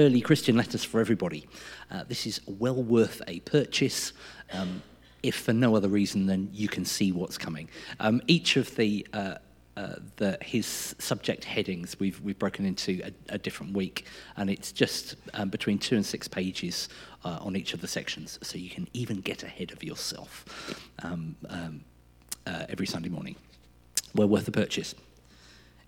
early Christian letters for everybody. Uh, this is well worth a purchase. Um, if for no other reason than you can see what's coming. Um, each of the, uh, uh, the his subject headings we've we've broken into a, a different week, and it's just um, between two and six pages uh, on each of the sections, so you can even get ahead of yourself um, um, uh, every Sunday morning. Well worth a purchase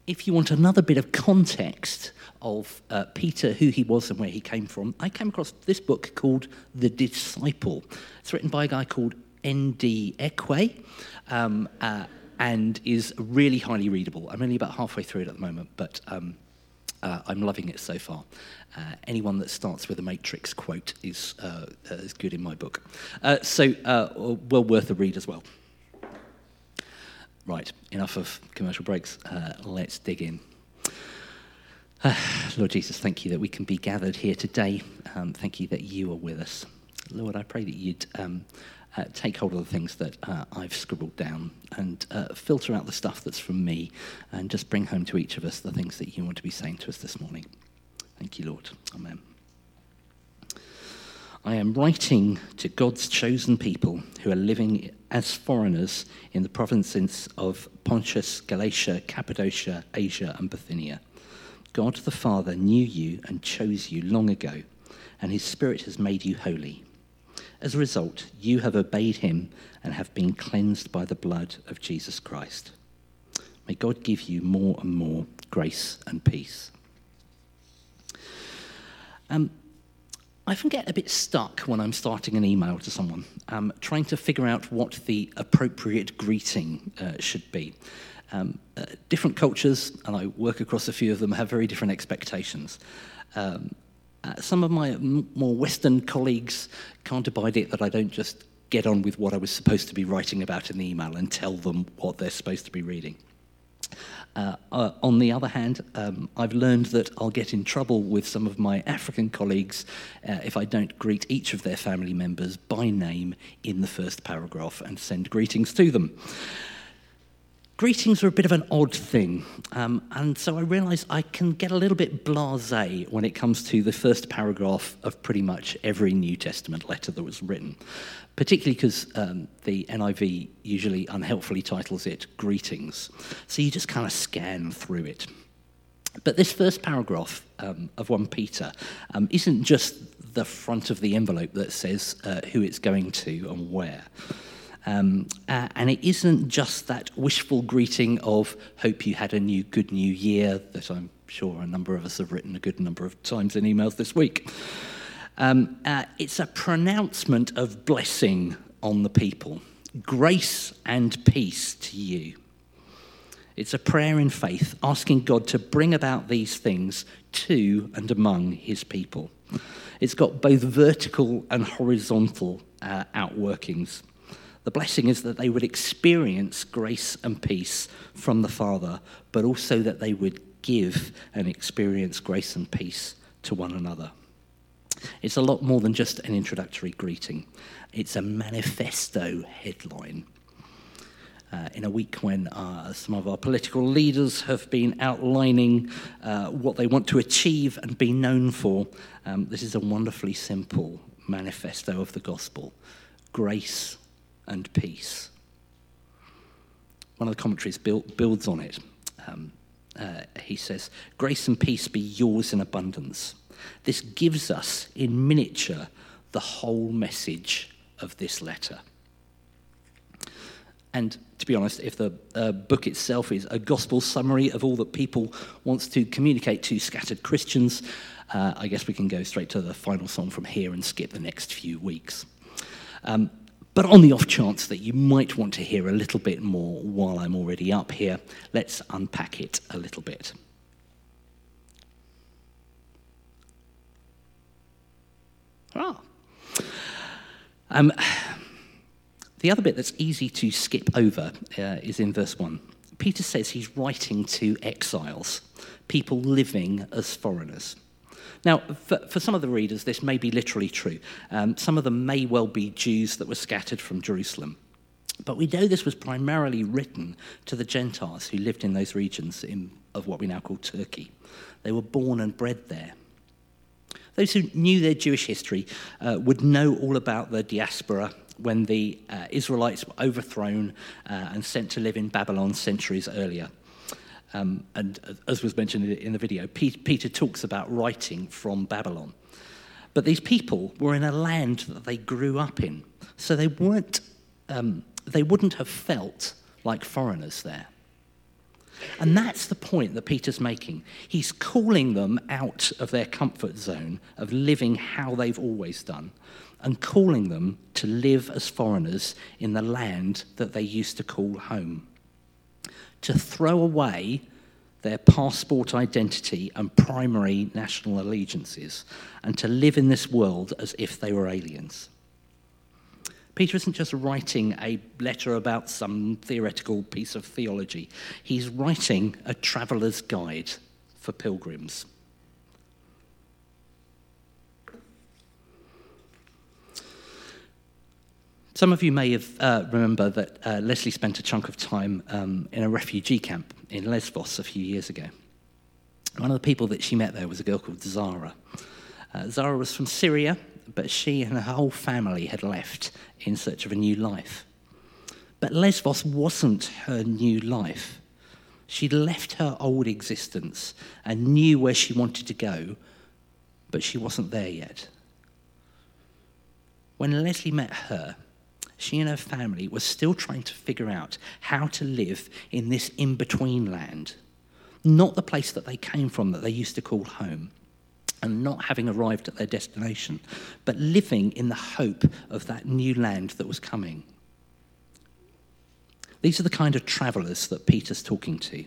if you want another bit of context of uh, Peter, who he was and where he came from, I came across this book called The Disciple. It's written by a guy called N.D. Ekwe um, uh, and is really highly readable. I'm only about halfway through it at the moment, but um, uh, I'm loving it so far. Uh, anyone that starts with a Matrix quote is, uh, is good in my book. Uh, so, well worth a read as well. Right, enough of commercial breaks. Uh, let's dig in. Uh, Lord Jesus, thank you that we can be gathered here today. Um, thank you that you are with us. Lord, I pray that you'd um, uh, take hold of the things that uh, I've scribbled down and uh, filter out the stuff that's from me and just bring home to each of us the things that you want to be saying to us this morning. Thank you, Lord. Amen. I am writing to God's chosen people who are living as foreigners in the provinces of Pontus, Galatia, Cappadocia, Asia, and Bithynia. God the Father knew you and chose you long ago, and his Spirit has made you holy. As a result, you have obeyed him and have been cleansed by the blood of Jesus Christ. May God give you more and more grace and peace. Um, I often get a bit stuck when I'm starting an email to someone, um, trying to figure out what the appropriate greeting uh, should be. Um, uh, different cultures, and I work across a few of them, have very different expectations. Um, uh, some of my m- more Western colleagues can't abide it that I don't just get on with what I was supposed to be writing about in the email and tell them what they're supposed to be reading. Uh, uh, on the other hand, um, I've learned that I'll get in trouble with some of my African colleagues uh, if I don't greet each of their family members by name in the first paragraph and send greetings to them. Greetings are a bit of an odd thing, um, and so I realise I can get a little bit blasé when it comes to the first paragraph of pretty much every New Testament letter that was written particularly because um, the NIV usually unhelpfully titles it Greetings. So you just kind of scan through it. But this first paragraph um, of 1 Peter um, isn't just the front of the envelope that says uh, who it's going to and where. Um, uh, and it isn't just that wishful greeting of hope you had a new good new year that I'm sure a number of us have written a good number of times in emails this week. Um, uh, it's a pronouncement of blessing on the people. Grace and peace to you. It's a prayer in faith, asking God to bring about these things to and among his people. It's got both vertical and horizontal uh, outworkings. The blessing is that they would experience grace and peace from the Father, but also that they would give and experience grace and peace to one another. It's a lot more than just an introductory greeting, it's a manifesto headline. Uh, in a week when uh, some of our political leaders have been outlining uh, what they want to achieve and be known for, um, this is a wonderfully simple manifesto of the gospel grace and peace. One of the commentaries build, builds on it. Um, uh, he says, Grace and peace be yours in abundance this gives us in miniature the whole message of this letter. And to be honest, if the uh, book itself is a gospel summary of all that Peter wants to communicate to scattered Christians, uh, I guess we can go straight to the final song from here and skip the next few weeks. Um, but on the off chance that you might want to hear a little bit more while I'm already up here, let's unpack it a little bit. Ah. Um, the other bit that's easy to skip over uh, is in verse 1. Peter says he's writing to exiles, people living as foreigners. Now, for, for some of the readers, this may be literally true. Um, some of them may well be Jews that were scattered from Jerusalem. But we know this was primarily written to the Gentiles who lived in those regions in, of what we now call Turkey. They were born and bred there. Those who knew their Jewish history uh, would know all about the diaspora when the uh, Israelites were overthrown uh, and sent to live in Babylon centuries earlier. Um, and as was mentioned in the video, Peter talks about writing from Babylon. But these people were in a land that they grew up in, so they weren't, um, they wouldn't have felt like foreigners there. And that's the point that Peter's making. He's calling them out of their comfort zone of living how they've always done and calling them to live as foreigners in the land that they used to call home. To throw away their passport identity and primary national allegiances and to live in this world as if they were aliens. Peter isn't just writing a letter about some theoretical piece of theology, he's writing a traveller's guide for pilgrims. Some of you may have uh, remember that uh, Leslie spent a chunk of time um, in a refugee camp in Lesbos a few years ago. One of the people that she met there was a girl called Zara. Uh, Zara was from Syria, but she and her whole family had left in search of a new life. But Lesbos wasn't her new life. She'd left her old existence and knew where she wanted to go, but she wasn't there yet. When Leslie met her, she and her family were still trying to figure out how to live in this in between land, not the place that they came from that they used to call home, and not having arrived at their destination, but living in the hope of that new land that was coming. These are the kind of travellers that Peter's talking to.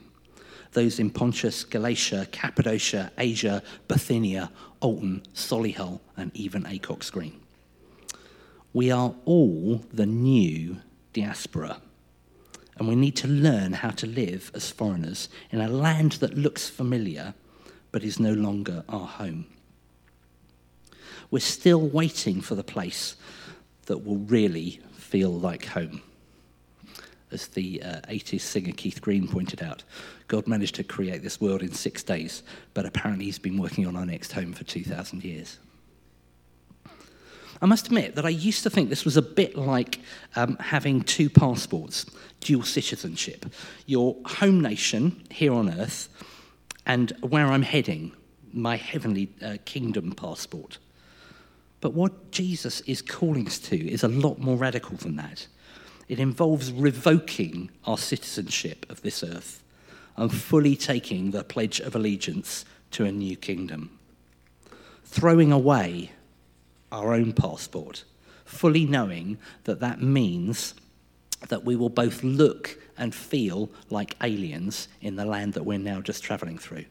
Those in Pontus, Galatia, Cappadocia, Asia, Bithynia, Alton, Solihull, and even Acocks Green. We are all the new diaspora. And we need to learn how to live as foreigners in a land that looks familiar but is no longer our home. We're still waiting for the place that will really feel like home. As the uh, 80s singer Keith Green pointed out, God managed to create this world in six days, but apparently he's been working on our next home for 2,000 years. I must admit that I used to think this was a bit like um, having two passports, dual citizenship. Your home nation here on earth and where I'm heading, my heavenly uh, kingdom passport. But what Jesus is calling us to is a lot more radical than that. It involves revoking our citizenship of this earth and fully taking the pledge of allegiance to a new kingdom. Throwing away our own passport, fully knowing that that means that we will both look and feel like aliens in the land that we're now just traveling through.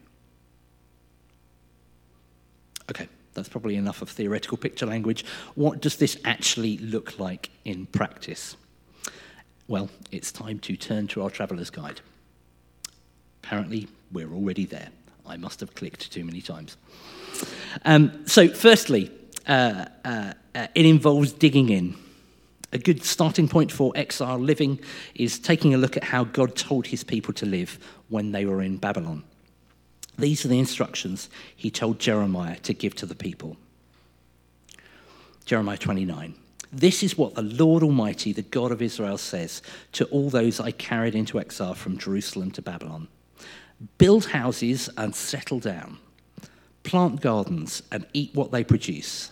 Okay, that's probably enough of theoretical picture language. What does this actually look like in practice? Well, it's time to turn to our traveller's guide. Apparently, we're already there. I must have clicked too many times. Um, so, firstly, uh, uh, uh, it involves digging in. A good starting point for exile living is taking a look at how God told his people to live when they were in Babylon. These are the instructions he told Jeremiah to give to the people. Jeremiah 29. This is what the Lord Almighty, the God of Israel, says to all those I carried into exile from Jerusalem to Babylon Build houses and settle down, plant gardens and eat what they produce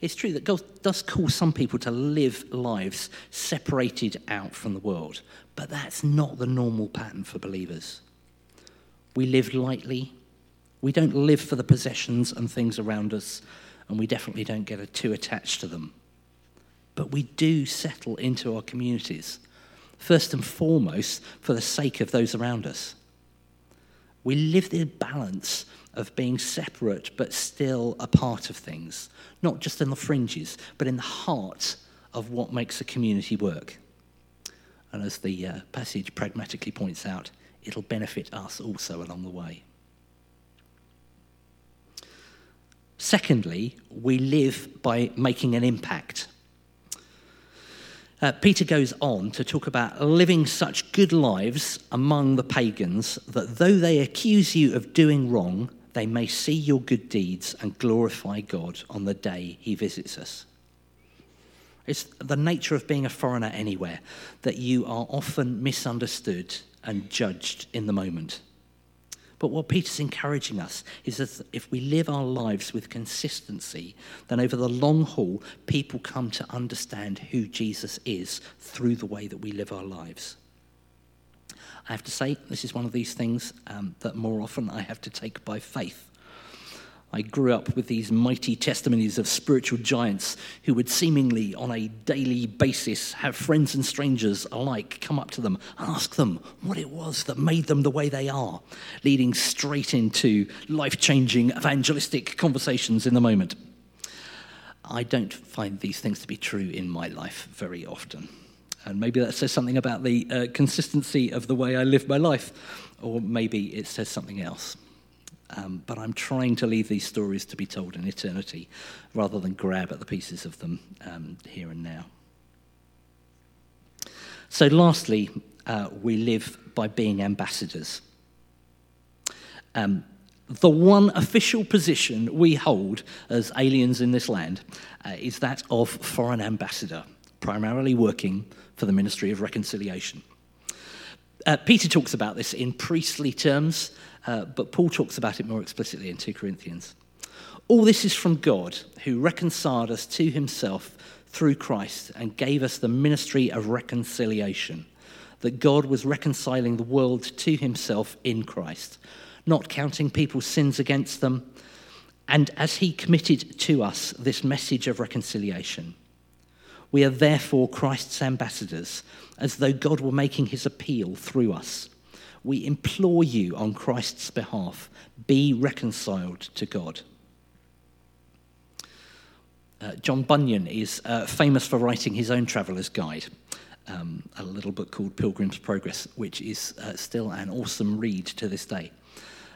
It's true that God does call some people to live lives separated out from the world, but that's not the normal pattern for believers. We live lightly, we don't live for the possessions and things around us, and we definitely don't get too attached to them. But we do settle into our communities, first and foremost for the sake of those around us. We live the balance of being separate but still a part of things, not just in the fringes, but in the heart of what makes a community work. And as the uh, passage pragmatically points out, it'll benefit us also along the way. Secondly, we live by making an impact. Uh, Peter goes on to talk about living such good lives among the pagans that though they accuse you of doing wrong, they may see your good deeds and glorify God on the day he visits us. It's the nature of being a foreigner anywhere that you are often misunderstood and judged in the moment. But what Peter's encouraging us is that if we live our lives with consistency, then over the long haul, people come to understand who Jesus is through the way that we live our lives. I have to say, this is one of these things um, that more often I have to take by faith. I grew up with these mighty testimonies of spiritual giants who would seemingly, on a daily basis, have friends and strangers alike come up to them, and ask them what it was that made them the way they are, leading straight into life changing evangelistic conversations in the moment. I don't find these things to be true in my life very often. And maybe that says something about the uh, consistency of the way I live my life, or maybe it says something else. Um, but I'm trying to leave these stories to be told in eternity rather than grab at the pieces of them um, here and now. So, lastly, uh, we live by being ambassadors. Um, the one official position we hold as aliens in this land uh, is that of foreign ambassador, primarily working for the Ministry of Reconciliation. Uh, Peter talks about this in priestly terms uh, but Paul talks about it more explicitly in 2 Corinthians. All this is from God, who reconciled us to himself through Christ and gave us the ministry of reconciliation. That God was reconciling the world to himself in Christ, not counting people's sins against them. And as he committed to us this message of reconciliation, we are therefore Christ's ambassadors, as though God were making his appeal through us we implore you on Christ's behalf be reconciled to God. Uh, John Bunyan is uh, famous for writing his own traveller's guide, um, a little book called Pilgrim's Progress, which is uh, still an awesome read to this day.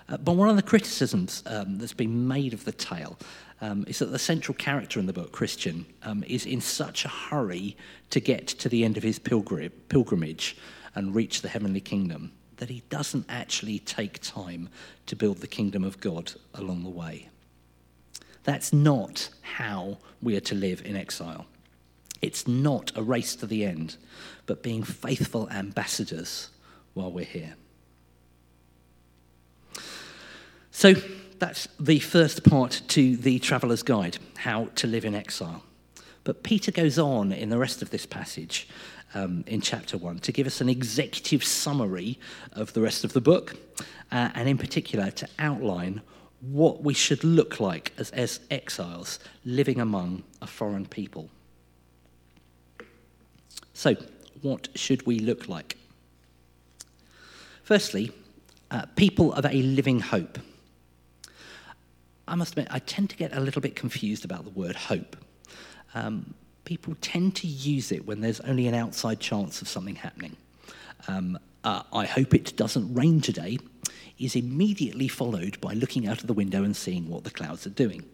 Uh, but one of the criticisms um, that's been made of the tale um, is that the central character in the book, Christian, um, is in such a hurry to get to the end of his pilgrim- pilgrimage and reach the heavenly kingdom that he doesn't actually take time to build the kingdom of God along the way. That's not how we are to live in exile. It's not a race to the end, but being faithful ambassadors while we're here. So that's the first part to the Traveller's Guide how to live in exile. But Peter goes on in the rest of this passage um, in chapter one to give us an executive summary of the rest of the book, uh, and in particular to outline what we should look like as, as exiles living among a foreign people. So, what should we look like? Firstly, uh, people of a living hope. I must admit, I tend to get a little bit confused about the word hope. Um, people tend to use it when there's only an outside chance of something happening. Um, uh, I hope it doesn't rain today is immediately followed by looking out of the window and seeing what the clouds are doing.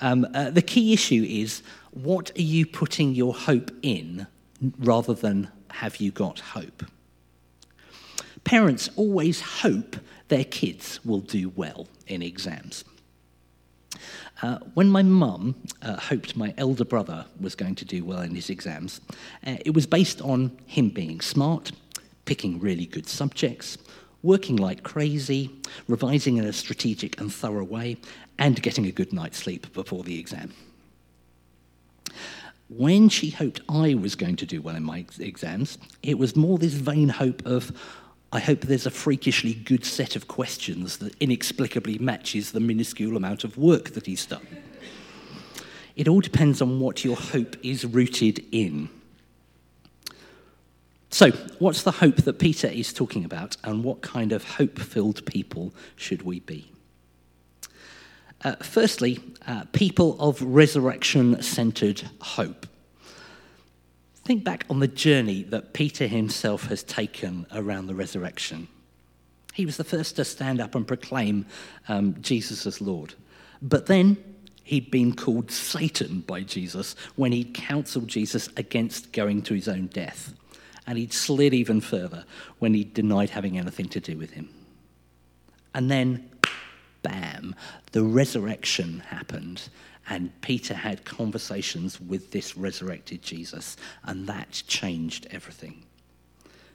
Um, uh, the key issue is what are you putting your hope in rather than have you got hope? Parents always hope their kids will do well in exams. Uh, when my mum uh, hoped my elder brother was going to do well in his exams, uh, it was based on him being smart, picking really good subjects, working like crazy, revising in a strategic and thorough way, and getting a good night's sleep before the exam. When she hoped I was going to do well in my exams, it was more this vain hope of, I hope there's a freakishly good set of questions that inexplicably matches the minuscule amount of work that he's done. It all depends on what your hope is rooted in. So, what's the hope that Peter is talking about, and what kind of hope filled people should we be? Uh, firstly, uh, people of resurrection centered hope. Think back on the journey that Peter himself has taken around the resurrection. He was the first to stand up and proclaim um, Jesus as Lord. But then he'd been called Satan by Jesus when he'd counseled Jesus against going to his own death. And he'd slid even further when he denied having anything to do with him. And then, bam, the resurrection happened. And Peter had conversations with this resurrected Jesus, and that changed everything.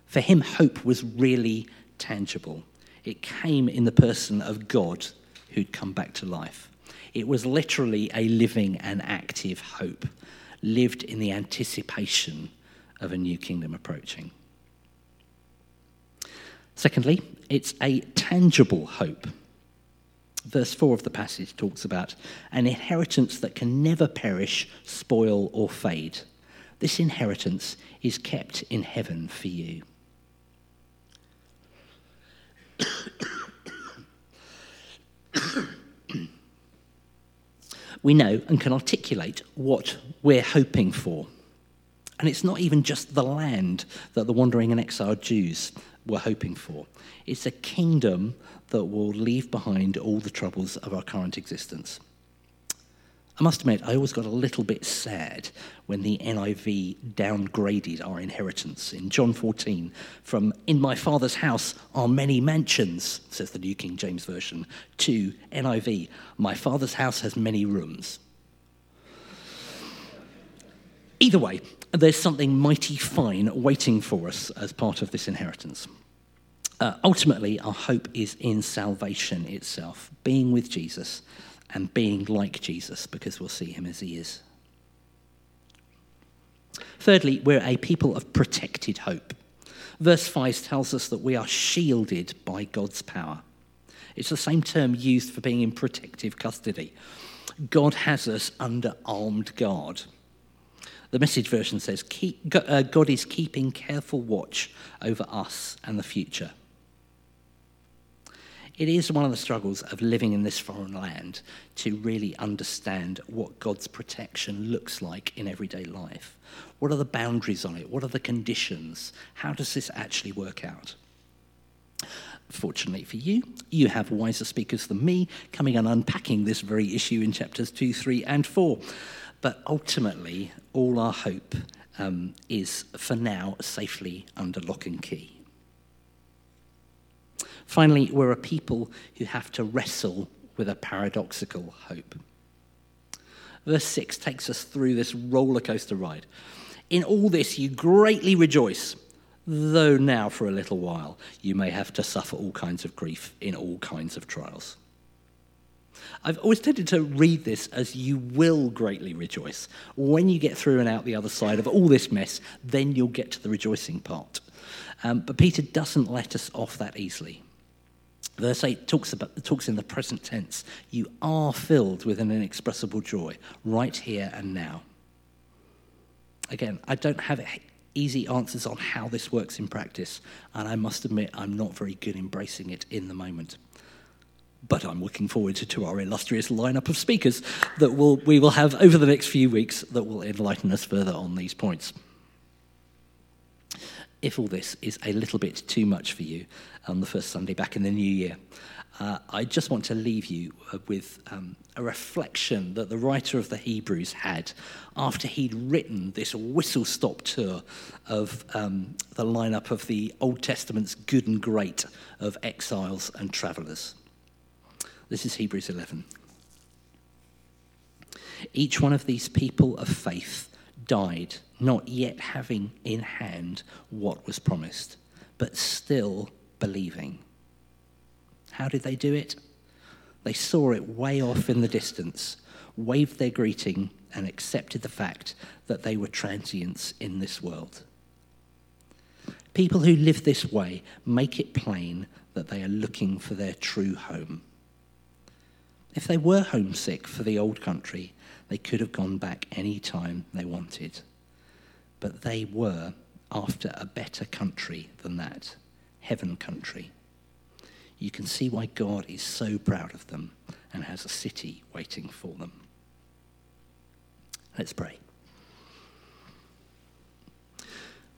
For him, hope was really tangible. It came in the person of God who'd come back to life. It was literally a living and active hope, lived in the anticipation of a new kingdom approaching. Secondly, it's a tangible hope. Verse 4 of the passage talks about an inheritance that can never perish, spoil, or fade. This inheritance is kept in heaven for you. we know and can articulate what we're hoping for. And it's not even just the land that the wandering and exiled Jews were hoping for, it's a kingdom that will leave behind all the troubles of our current existence. I must admit, I always got a little bit sad when the NIV downgraded our inheritance. In John 14, from In my Father's house are many mansions, says the New King James Version, to NIV, My Father's house has many rooms. Either way, there's something mighty fine waiting for us as part of this inheritance. Uh, ultimately, our hope is in salvation itself, being with Jesus and being like Jesus because we'll see him as he is. Thirdly, we're a people of protected hope. Verse 5 tells us that we are shielded by God's power. It's the same term used for being in protective custody. God has us under armed guard. The message version says, uh, God is keeping careful watch over us and the future. It is one of the struggles of living in this foreign land to really understand what God's protection looks like in everyday life. What are the boundaries on it? What are the conditions? How does this actually work out? Fortunately for you, you have wiser speakers than me coming and unpacking this very issue in chapters 2, 3, and 4. But ultimately, all our hope um, is for now safely under lock and key. Finally, we're a people who have to wrestle with a paradoxical hope. Verse 6 takes us through this roller coaster ride. In all this, you greatly rejoice, though now for a little while you may have to suffer all kinds of grief in all kinds of trials. I've always tended to read this as you will greatly rejoice. When you get through and out the other side of all this mess, then you'll get to the rejoicing part. Um, but Peter doesn't let us off that easily. Verse 8 talks, about, talks in the present tense. You are filled with an inexpressible joy right here and now. Again, I don't have easy answers on how this works in practice, and I must admit I'm not very good embracing it in the moment. But I'm looking forward to, our illustrious lineup of speakers that we'll, we will have over the next few weeks that will enlighten us further on these points if all this is a little bit too much for you on the first Sunday back in the new year, uh, I just want to leave you uh, with um, a reflection that the writer of the Hebrews had after he'd written this whistle stop tour of um, the lineup of the Old Testament's good and great of exiles and travelers. This is Hebrews 11. Each one of these people of faith died, not yet having in hand what was promised, but still believing. How did they do it? They saw it way off in the distance, waved their greeting, and accepted the fact that they were transients in this world. People who live this way make it plain that they are looking for their true home. If they were homesick for the old country, they could have gone back any time they wanted. But they were after a better country than that heaven country. You can see why God is so proud of them and has a city waiting for them. Let's pray.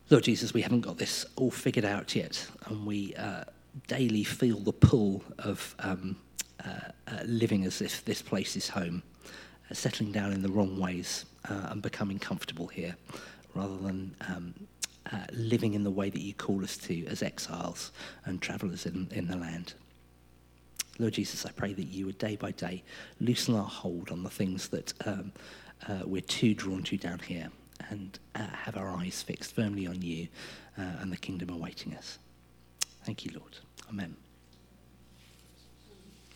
Lord Jesus, we haven't got this all figured out yet, and we uh, daily feel the pull of um, living as if this place is home, uh, settling down in the wrong ways uh, and becoming comfortable here, rather than um, uh, living in the way that you call us to as exiles and travellers in, in the land. Lord Jesus, I pray that you would day by day loosen our hold on the things that um, uh, we're too drawn to down here and uh, have our eyes fixed firmly on you uh, and the kingdom awaiting us. Thank you, Lord. Amen.